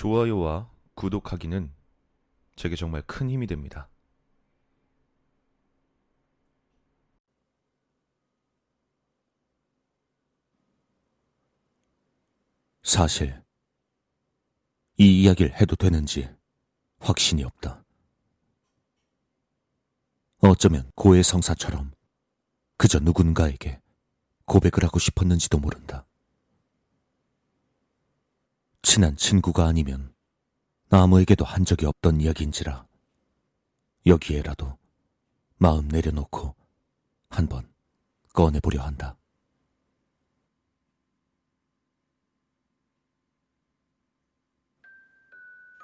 좋아요와 구독하기는 제게 정말 큰 힘이 됩니다. 사실 이 이야기를 해도 되는지 확신이 없다. 어쩌면 고해성사처럼 그저 누군가에게 고백을 하고 싶었는지도 모른다. 친한 친구가 아니면 아무에게도 한 적이 없던 이야기인지라 여기에라도 마음 내려놓고 한번 꺼내보려 한다.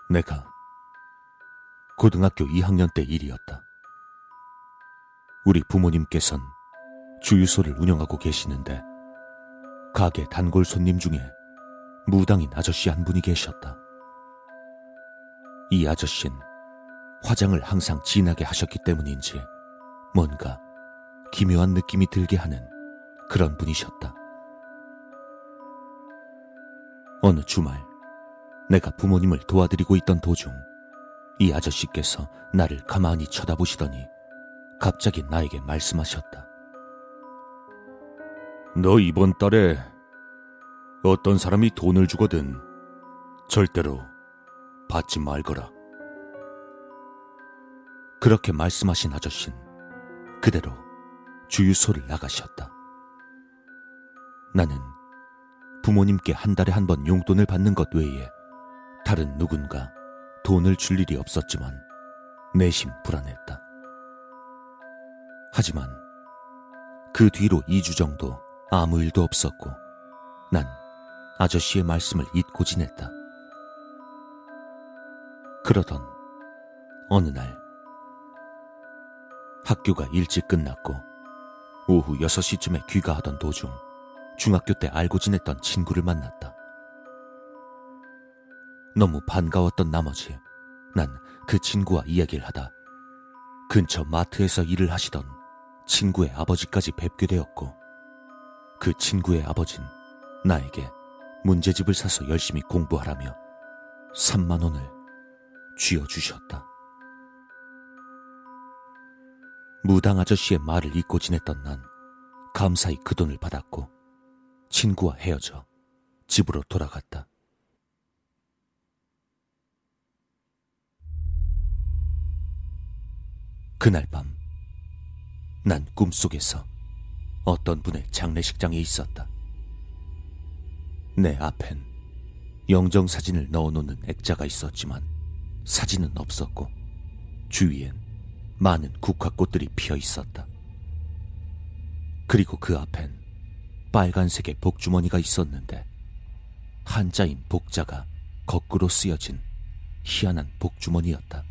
내가 고등학교 2학년 때 일이었다. 우리 부모님께선 주유소를 운영하고 계시는데 가게 단골 손님 중에 무당인 아저씨 한 분이 계셨다. 이 아저씨는 화장을 항상 진하게 하셨기 때문인지 뭔가 기묘한 느낌이 들게 하는 그런 분이셨다. 어느 주말 내가 부모님을 도와드리고 있던 도중 이 아저씨께서 나를 가만히 쳐다보시더니 갑자기 나에게 말씀하셨다. 너 이번 달에 어떤 사람이 돈을 주거든 절대로 받지 말거라. 그렇게 말씀하신 아저씨는 그대로 주유소를 나가셨다. 나는 부모님께 한 달에 한 번 용돈을 받는 것 외에 다른 누군가 돈을 줄 일이 없었지만 내심 불안했다. 하지만 그 뒤로 2주 정도 아무 일도 없었고 난 아저씨의 말씀을 잊고 지냈다. 그러던 어느 날 학교가 일찍 끝났고 오후 6시쯤에 귀가하던 도중 중학교 때 알고 지냈던 친구를 만났다. 너무 반가웠던 나머지 난 그 친구와 이야기를 하다 근처 마트에서 일을 하시던 친구의 아버지까지 뵙게 되었고 그 친구의 아버진 나에게 문제집을 사서 열심히 공부하라며 3만 원을 쥐어 주셨다. 무당 아저씨의 말을 잊고 지냈던 난 감사히 그 돈을 받았고 친구와 헤어져 집으로 돌아갔다. 그날 밤, 난 꿈속에서 어떤 분의 장례식장에 있었다. 내 앞엔 영정 사진을 넣어놓는 액자가 있었지만 사진은 없었고 주위엔 많은 국화꽃들이 피어 있었다. 그리고 그 앞엔 빨간색의 복주머니가 있었는데 한자인 복자가 거꾸로 쓰여진 희한한 복주머니였다.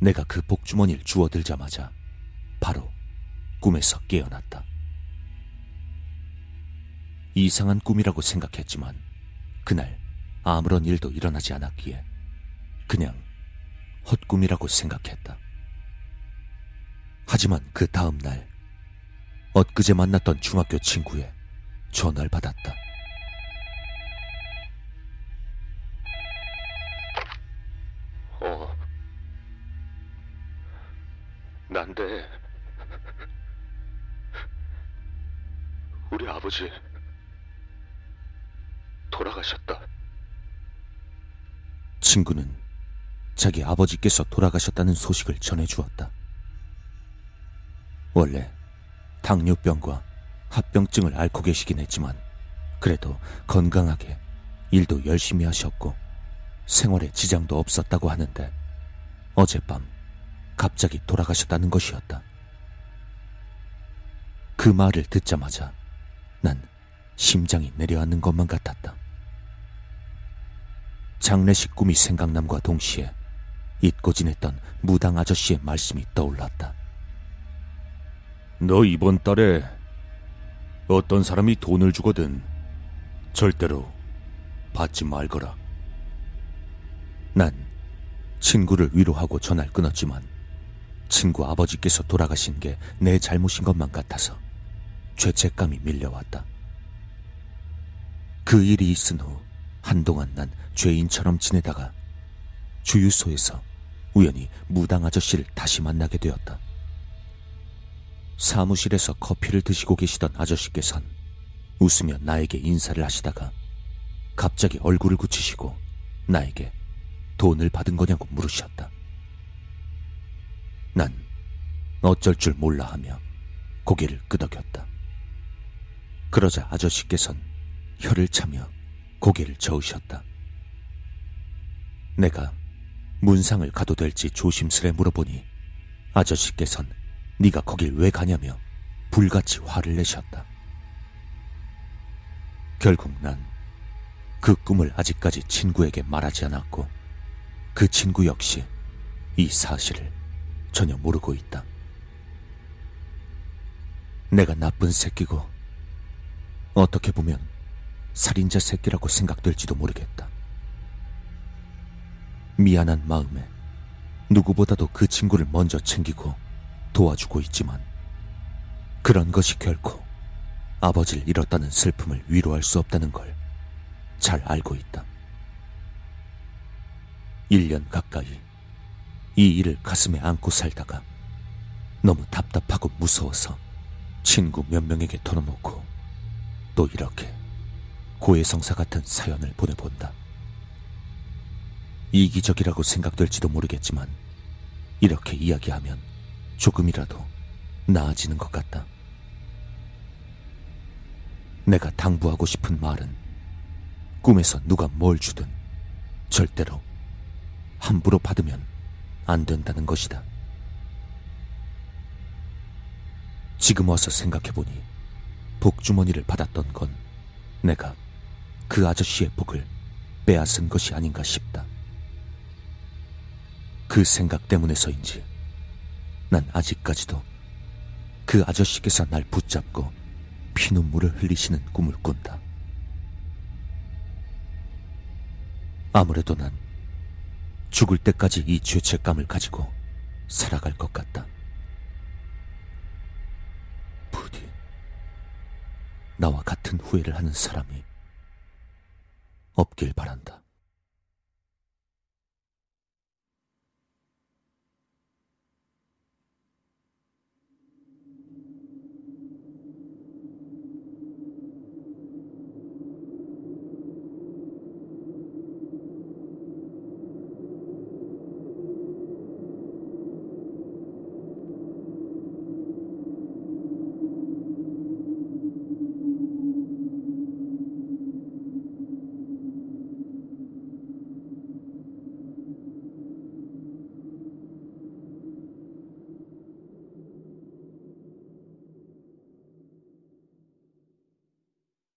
내가 그 복주머니를 주워들자마자 바로 꿈에서 깨어났다. 이상한 꿈이라고 생각했지만 그날 아무런 일도 일어나지 않았기에 그냥 헛꿈이라고 생각했다. 하지만 그 다음 날 엊그제 만났던 중학교 친구의 전화를 받았다. 어, 난데 우리 아버지 돌아가셨다. 친구는 자기 아버지께서 돌아가셨다는 소식을 전해주었다. 원래 당뇨병과 합병증을 앓고 계시긴 했지만 그래도 건강하게 일도 열심히 하셨고 생활에 지장도 없었다고 하는데 어젯밤 갑자기 돌아가셨다는 것이었다. 그 말을 듣자마자 난 심장이 내려앉는 것만 같았다. 장례식 꿈이 생각남과 동시에 잊고 지냈던 무당 아저씨의 말씀이 떠올랐다. 너 이번 달에 어떤 사람이 돈을 주거든 절대로 받지 말거라. 난 친구를 위로하고 전화를 끊었지만 친구 아버지께서 돌아가신 게 내 잘못인 것만 같아서 죄책감이 밀려왔다. 그 일이 있은 후 한동안 난 죄인처럼 지내다가 주유소에서 우연히 무당 아저씨를 다시 만나게 되었다. 사무실에서 커피를 드시고 계시던 아저씨께선 웃으며 나에게 인사를 하시다가 갑자기 얼굴을 굳히시고 나에게 돈을 받은 거냐고 물으셨다. 난 어쩔 줄 몰라 하며 고개를 끄덕였다. 그러자 아저씨께선 혀를 차며 고개를 저으셨다. 내가 문상을 가도 될지 조심스레 물어보니 아저씨께선 네가 거길 왜 가냐며 불같이 화를 내셨다. 결국 난 그 꿈을 아직까지 친구에게 말하지 않았고 그 친구 역시 이 사실을 전혀 모르고 있다. 내가 나쁜 새끼고 어떻게 보면 살인자 새끼라고 생각될지도 모르겠다. 미안한 마음에 누구보다도 그 친구를 먼저 챙기고 도와주고 있지만 그런 것이 결코 아버지를 잃었다는 슬픔을 위로할 수 없다는 걸 잘 알고 있다. 1년 가까이 이 일을 가슴에 안고 살다가 너무 답답하고 무서워서 친구 몇 명에게 털어놓고 또 이렇게 고해성사 같은 사연을 보내본다. 이기적이라고 생각될지도 모르겠지만 이렇게 이야기하면 조금이라도 나아지는 것 같다. 내가 당부하고 싶은 말은 꿈에서 누가 뭘 주든 절대로 함부로 받으면 안 된다는 것이다. 지금 와서 생각해보니 복주머니를 받았던 건 내가 그 아저씨의 복을 빼앗은 것이 아닌가 싶다. 그 생각 때문에서인지 난 아직까지도 그 아저씨께서 날 붙잡고 피눈물을 흘리시는 꿈을 꾼다. 아무래도 난 죽을 때까지 이 죄책감을 가지고 살아갈 것 같다. 부디 나와 같은 후회를 하는 사람이 없길 바란다.